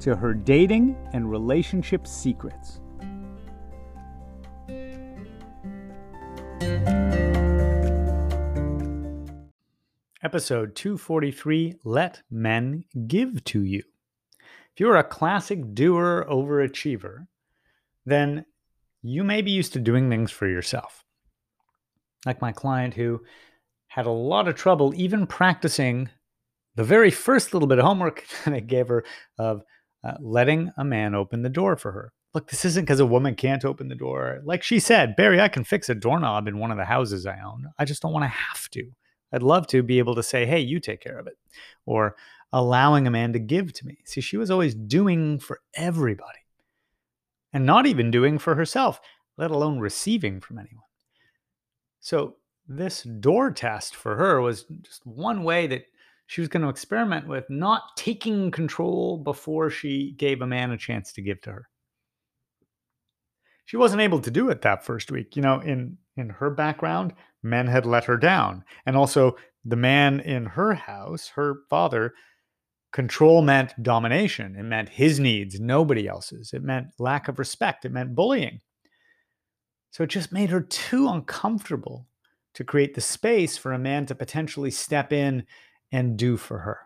to her dating and relationship secrets. Episode 243 Let Men Give to You. If you're a classic doer overachiever, then you may be used to doing things for yourself. Like my client who had a lot of trouble even practicing the very first little bit of homework that I gave her of uh, letting a man open the door for her. Look, this isn't because a woman can't open the door. Like she said, Barry, I can fix a doorknob in one of the houses I own. I just don't want to have to. I'd love to be able to say, hey, you take care of it, or allowing a man to give to me. See, she was always doing for everybody and not even doing for herself, let alone receiving from anyone. So, this door test for her was just one way that she was going to experiment with not taking control before she gave a man a chance to give to her. She wasn't able to do it that first week. You know, in in her background, men had let her down. And also, the man in her house, her father, control meant domination. It meant his needs, nobody else's. It meant lack of respect. It meant bullying. So it just made her too uncomfortable to create the space for a man to potentially step in and do for her.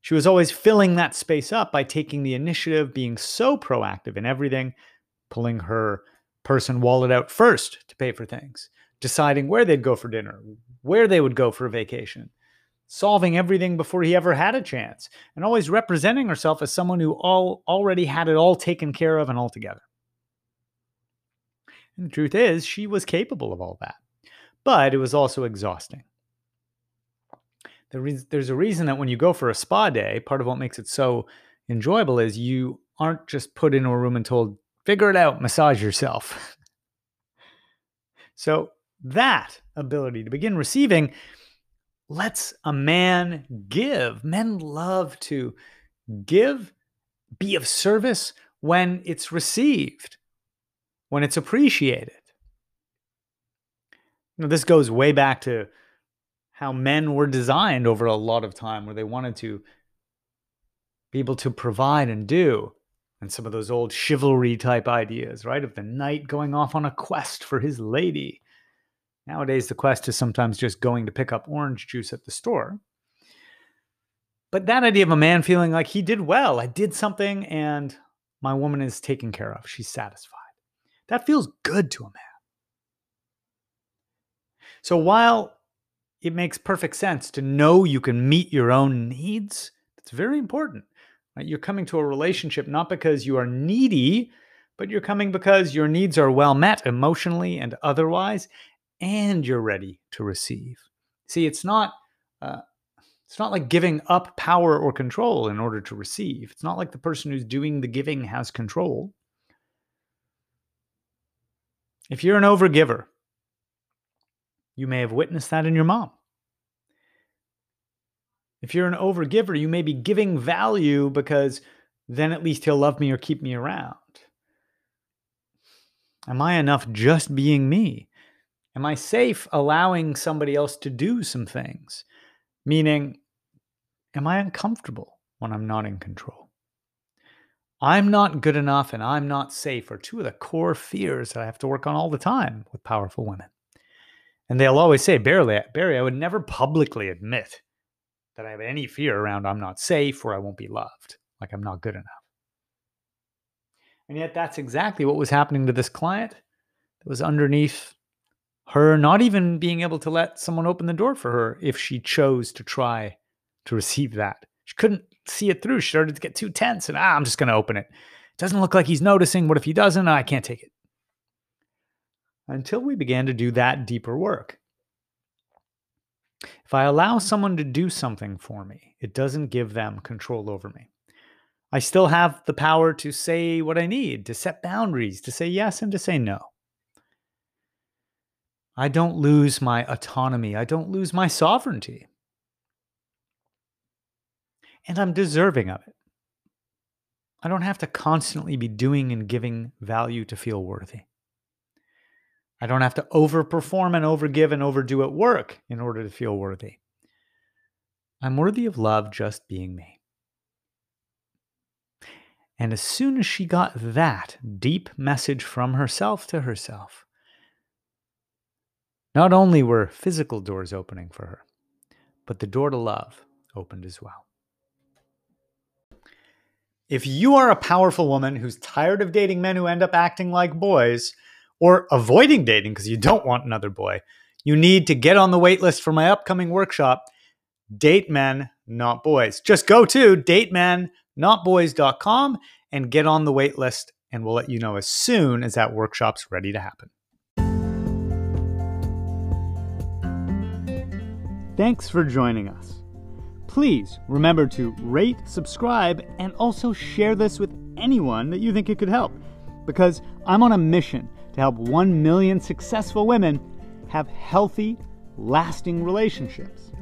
She was always filling that space up by taking the initiative, being so proactive in everything, pulling her person wallet out first to pay for things, deciding where they'd go for dinner, where they would go for a vacation, solving everything before he ever had a chance, and always representing herself as someone who all already had it all taken care of and all together. And the truth is, she was capable of all that, but it was also exhausting. There's a reason that when you go for a spa day, part of what makes it so enjoyable is you aren't just put into a room and told, Figure it out, massage yourself. so, that ability to begin receiving lets a man give. Men love to give, be of service when it's received, when it's appreciated. Now, this goes way back to how men were designed over a lot of time, where they wanted to be able to provide and do and some of those old chivalry type ideas, right? Of the knight going off on a quest for his lady. Nowadays, the quest is sometimes just going to pick up orange juice at the store. But that idea of a man feeling like he did well, I did something and my woman is taken care of, she's satisfied. That feels good to a man. So while it makes perfect sense to know you can meet your own needs, it's very important Right? You're coming to a relationship not because you are needy, but you're coming because your needs are well met emotionally and otherwise, and you're ready to receive. See, it's not. Uh, it's not like giving up power or control in order to receive. It's not like the person who's doing the giving has control. If you're an overgiver, you may have witnessed that in your mom. If you're an overgiver, you may be giving value because then at least he'll love me or keep me around. Am I enough just being me? Am I safe allowing somebody else to do some things? Meaning, am I uncomfortable when I'm not in control? I'm not good enough and I'm not safe are two of the core fears that I have to work on all the time with powerful women. And they'll always say, Barry, Barry, I would never publicly admit that I have any fear around I'm not safe or I won't be loved, like I'm not good enough. And yet, that's exactly what was happening to this client that was underneath her not even being able to let someone open the door for her if she chose to try to receive that. She couldn't see it through. She started to get too tense and, ah, I'm just going to open it. It doesn't look like he's noticing. What if he doesn't? I can't take it. Until we began to do that deeper work. If I allow mm-hmm. someone to do something for me, it doesn't give them control over me. I still have the power to say what I need, to set boundaries, to say yes and to say no. I don't lose my autonomy. I don't lose my sovereignty. And I'm deserving of it. I don't have to constantly be doing and giving value to feel worthy. I don't have to overperform and overgive and overdo at work in order to feel worthy. I'm worthy of love just being me. And as soon as she got that deep message from herself to herself, not only were physical doors opening for her, but the door to love opened as well. If you are a powerful woman who's tired of dating men who end up acting like boys, or avoiding dating because you don't want another boy, you need to get on the wait list for my upcoming workshop, Date Men, Not Boys. Just go to datemen.notboys.com and get on the wait list, and we'll let you know as soon as that workshop's ready to happen. Thanks for joining us. Please remember to rate, subscribe, and also share this with anyone that you think it could help because I'm on a mission to help 1 million successful women have healthy, lasting relationships.